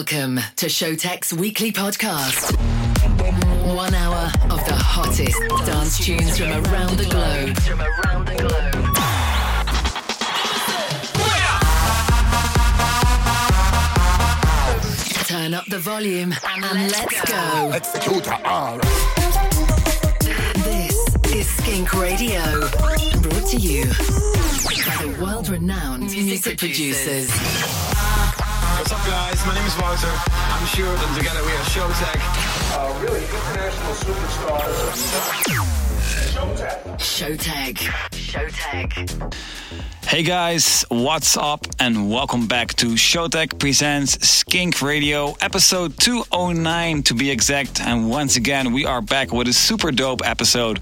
Welcome to Showtek's weekly podcast. One hour of the hottest dance tunes from around the globe. From around the globe. Turn up the volume and let's go. Executor R. This is Skink Radio, brought to you by the world-renowned music producers. What's up, guys? My name is Wouter. I'm Stuart, and together we are Showtek. uh, really international superstars. Showtek. Showtek. Hey guys, what's up and welcome back to Showtek Presents Skink Radio, episode 209 to be exact. And once again, we are back with a super dope episode.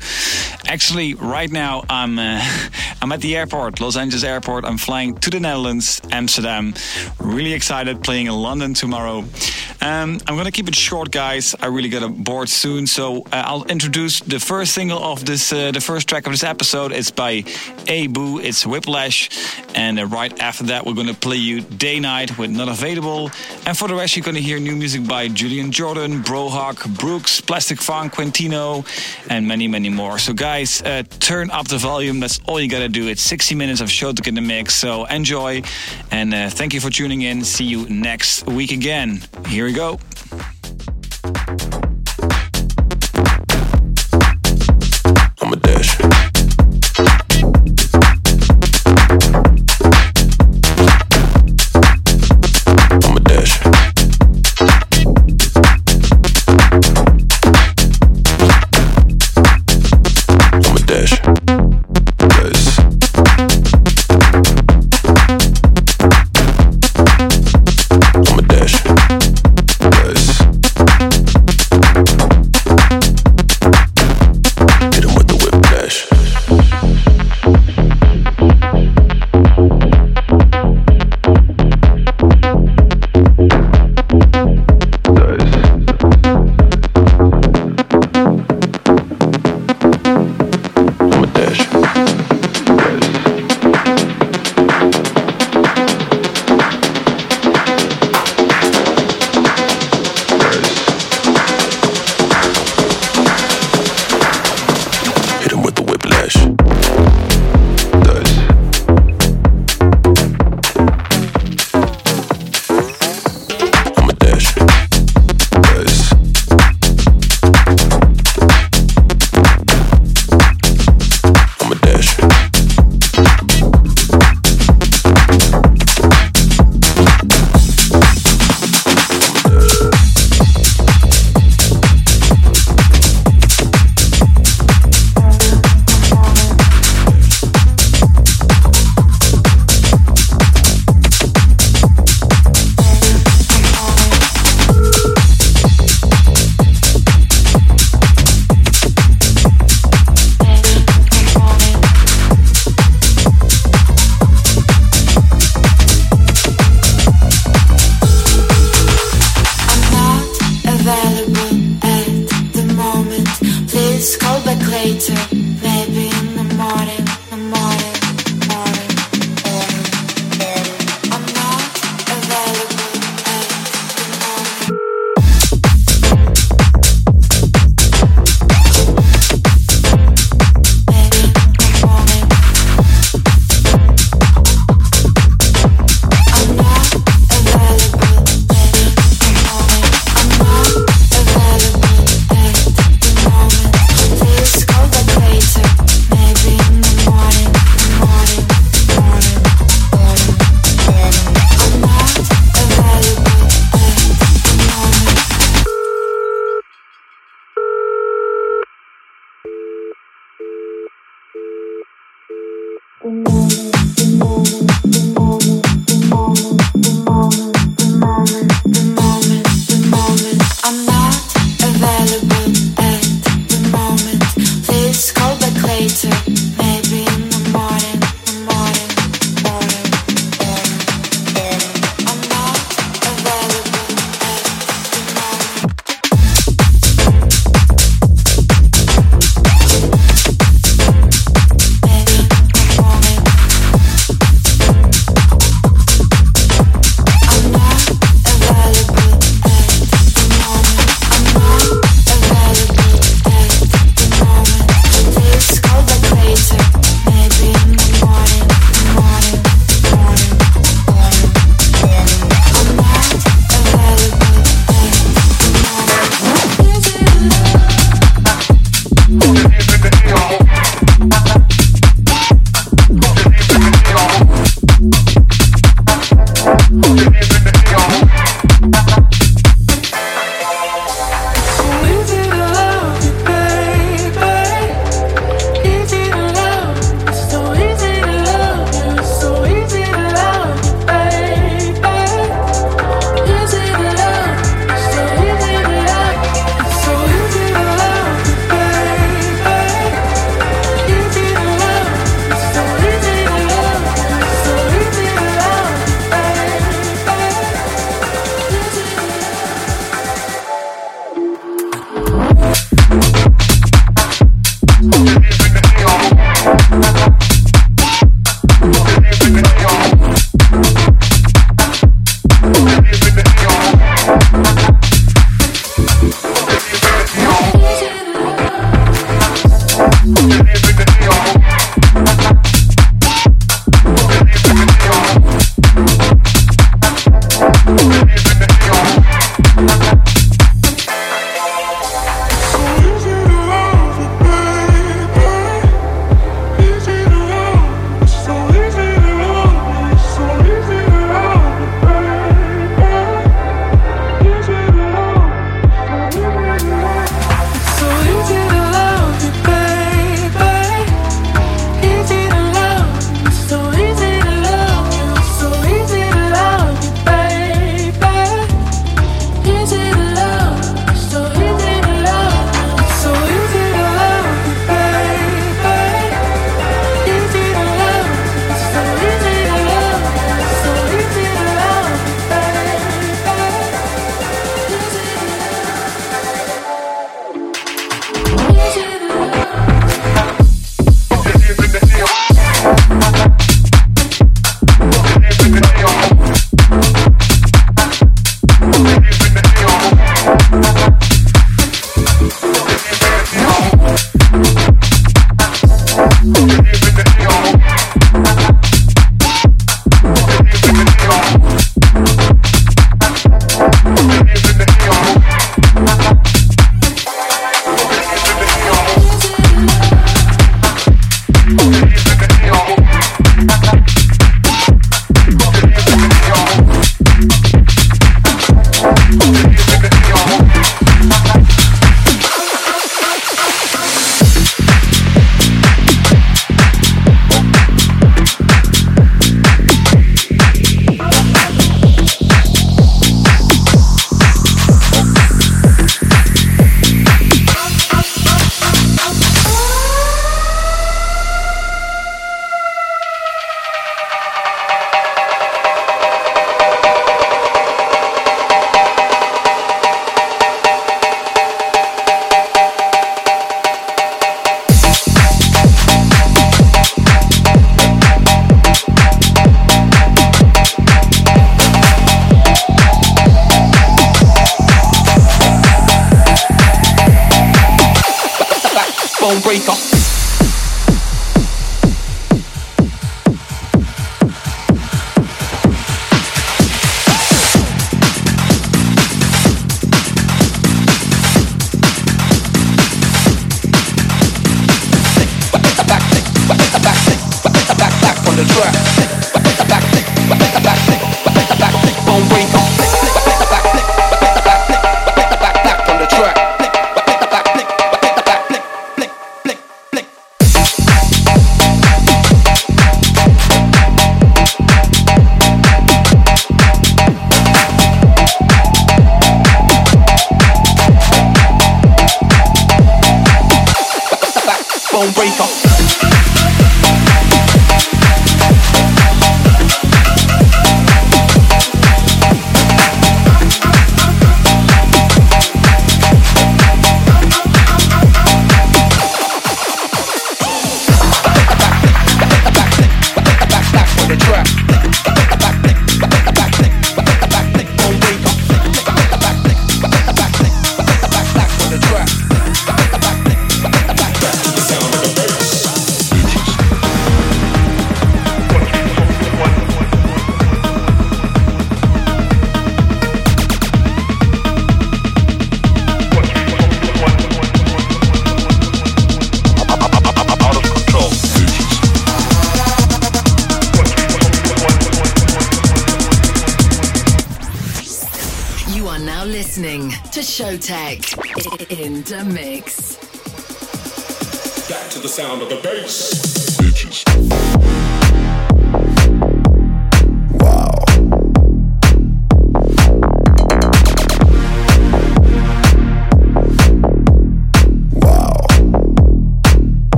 Actually, right now I'm uh, I'm at the airport, Los Angeles Airport. I'm flying to the Netherlands, Amsterdam. Really excited, playing in London tomorrow. Um, I'm gonna keep it short, guys. I really got bored soon, so uh, I'll introduce the first single of this, uh, the first track of this episode. It's by Abu. It's Whiplash, and uh, right after that, we're gonna play you Day Night with Not Available, and for the rest, you're gonna hear new music by Julian Jordan, Brohawk, Brooks, Plastic Funk, Quintino, and many, many more. So, guys, uh, turn up the volume. That's all you gotta do. It's 60 minutes of show to get the mix. So enjoy, and uh, thank you for tuning in. See you next week again. Here we go.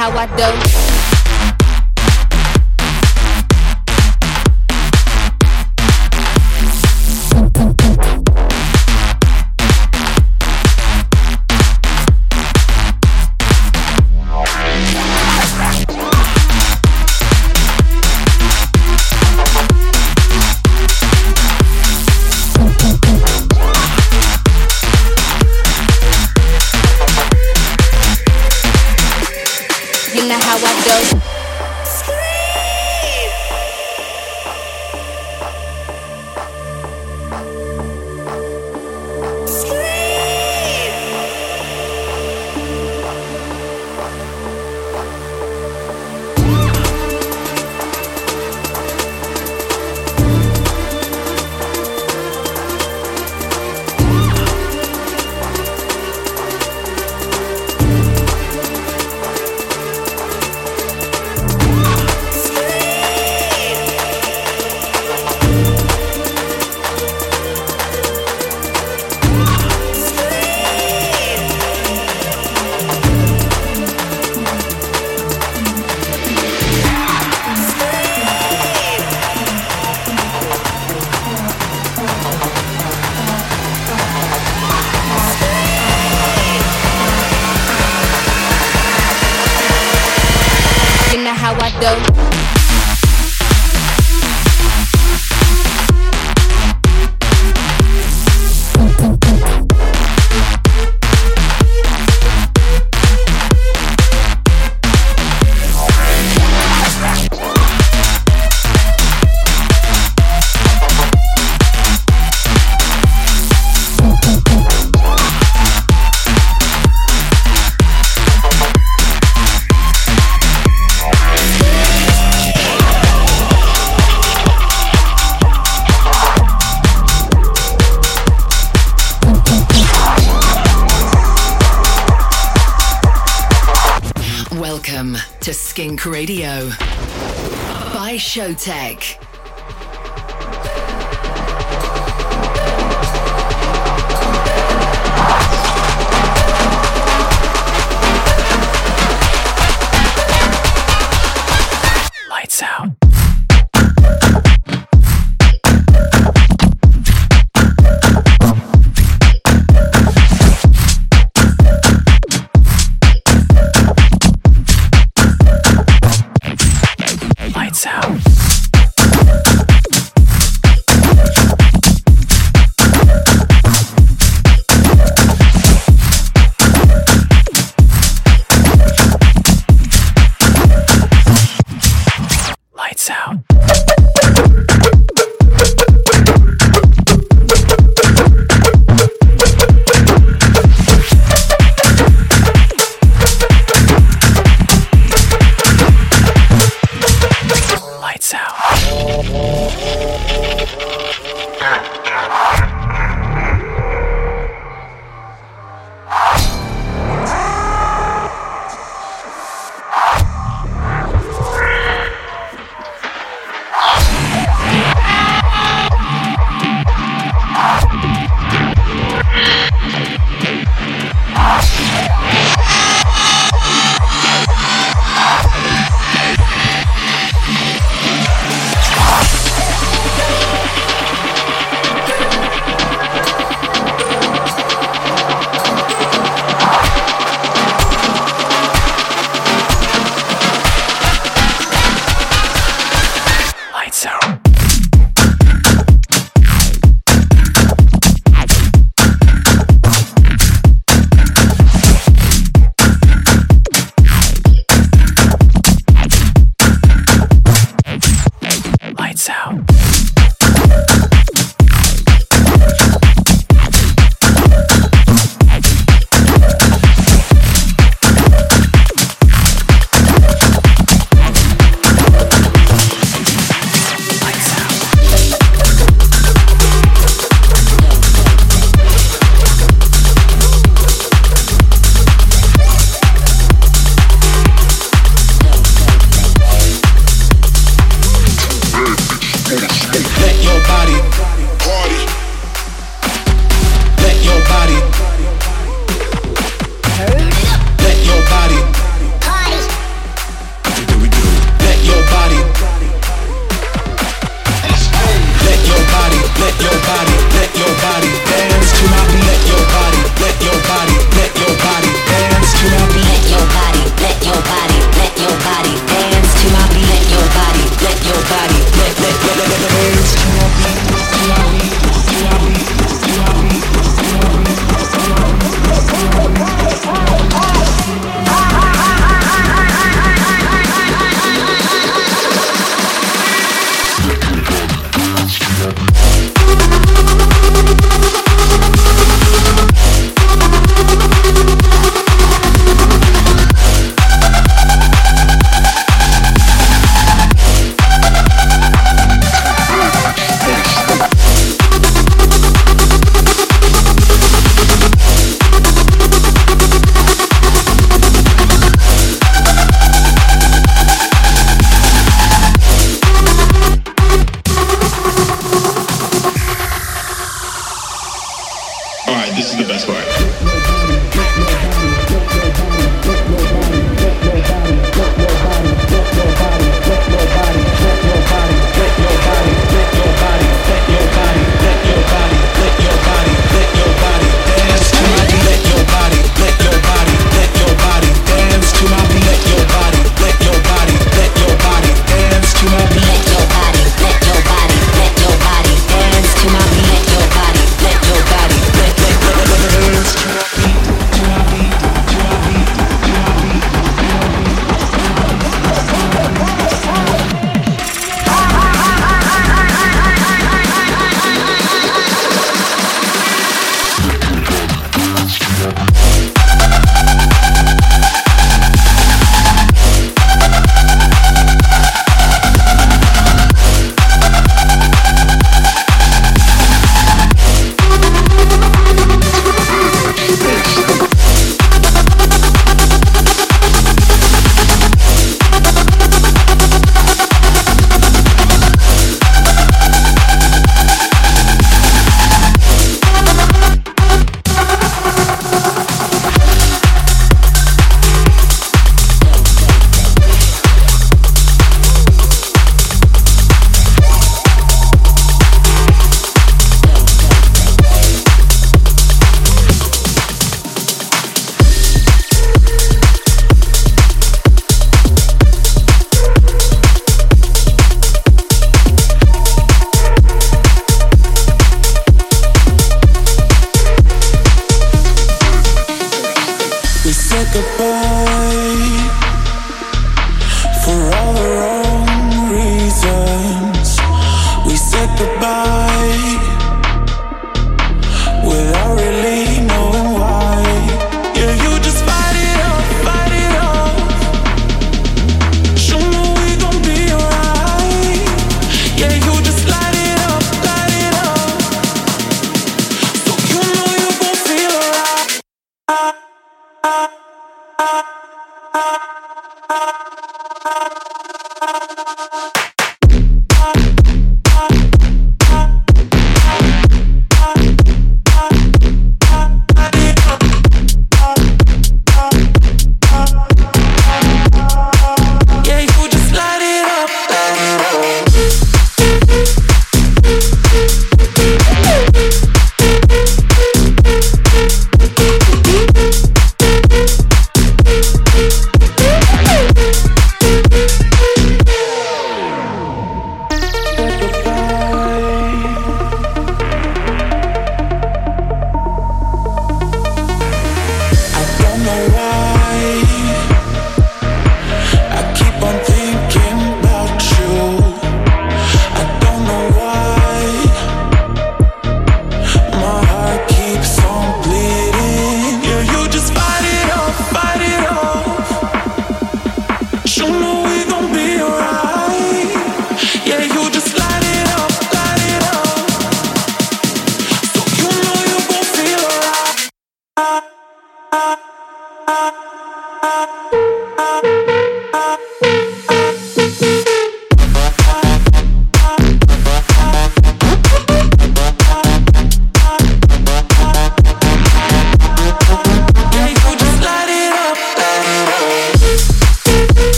How I do. Showtek.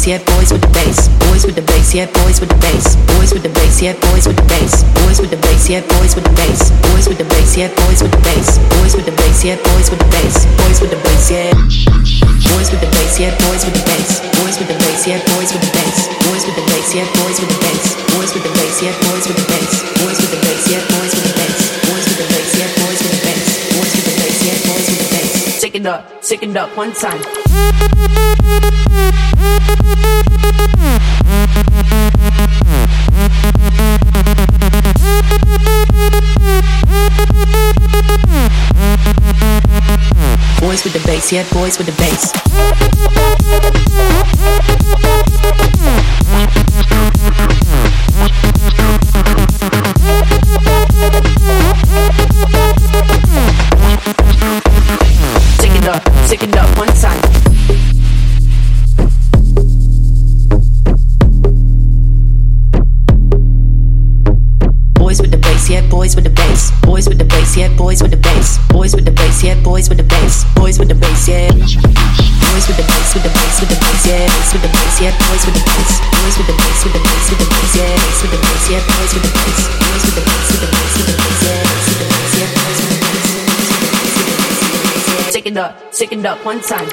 Bass, yeah, boys with the bass. Boys with the bass, yeah, boys with the bass. Boys with the bass, yeah, boys with the bass. Boys with the bass, yeah, boys with the bass. Boys with the bass, yeah, boys with the bass. Boys with the bass, yeah, boys with the bass. Boys with the bass, yeah. Boys with the bass, yeah, boys with the bass. Boys with the bass, yeah, boys with the bass. Boys with the bass, yeah, boys with the bass. Boys with the bass, yeah, boys with the bass. Boys with the bass, yeah, boys with the bass. Boys with the bass, yeah, boys with the bass. Boys with the bass, yeah, boys with the bass. Take it up, take it up one time. Boys with the bass, yeah, boys with the bass. Yeah, boys with the bass. The bass, with the bass, the bass, yeah. The bass, yeah, the bass. The bass, the bass, yeah. The bass, yeah, the bass. It up, it up one time.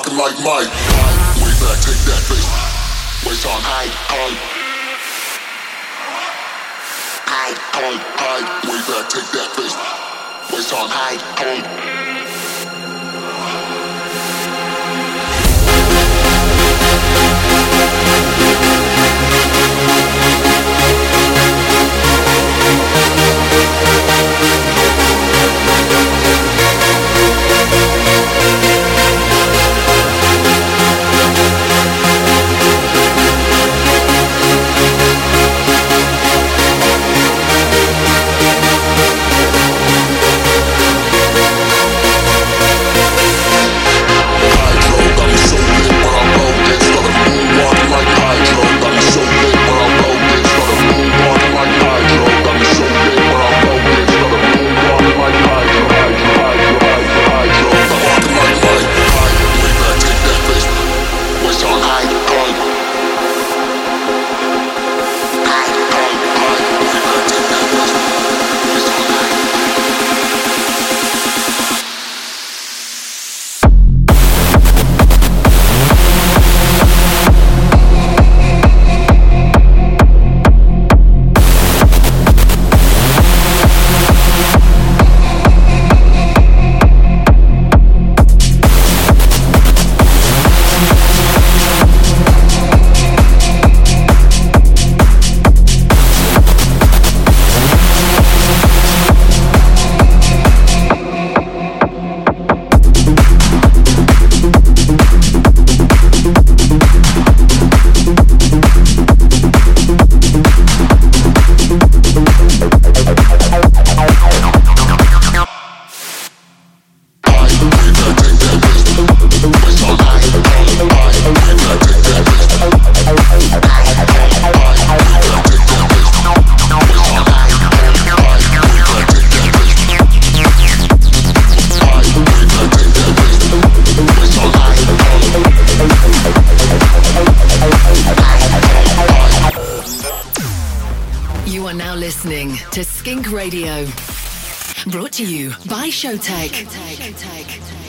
Like Mike. Way back, take that face. Waist on high, high. High, high, high. Way back, take that face. Waist on high, high. Brought to you by Showtek. Showtek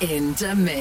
in the mix.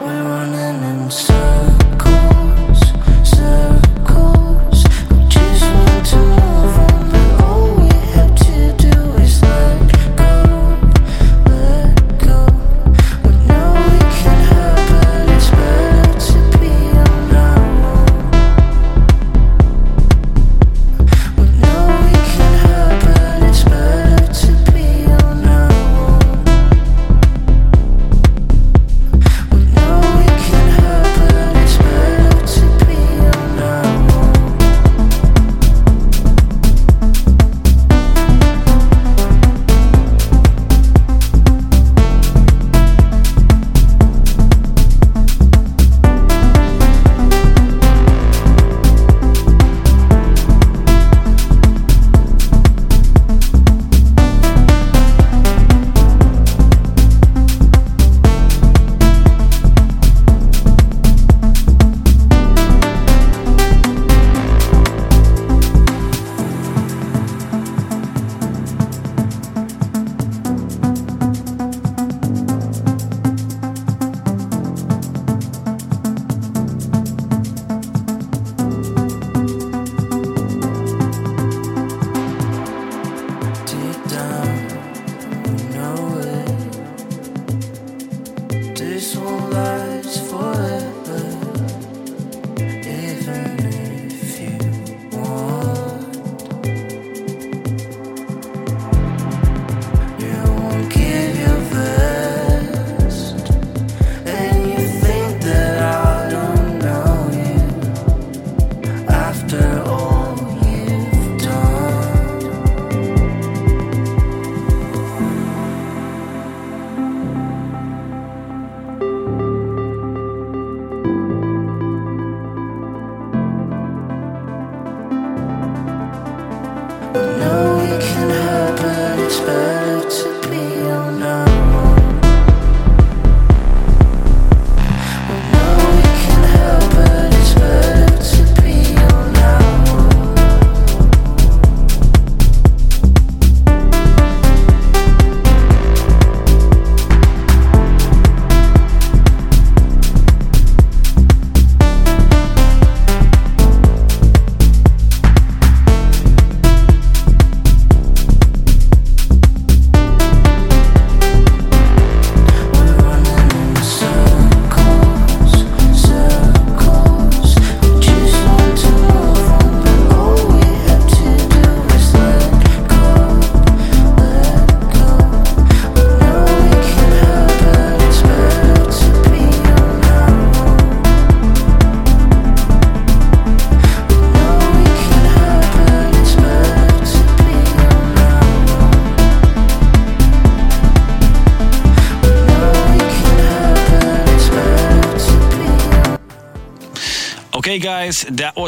We're running inside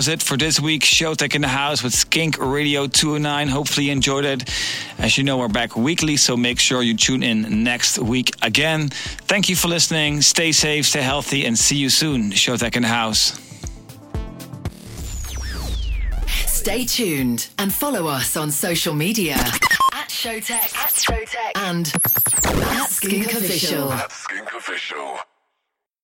was it for this week. Showtek in the house with Skink Radio 209. Hopefully, you enjoyed it. As you know, we're back weekly, so make sure you tune in next week again. Thank you for listening. Stay safe, stay healthy, and see you soon. Showtek in the house. Stay tuned and follow us on social media at Showtek, at Showtek, and at Skink. Skink official.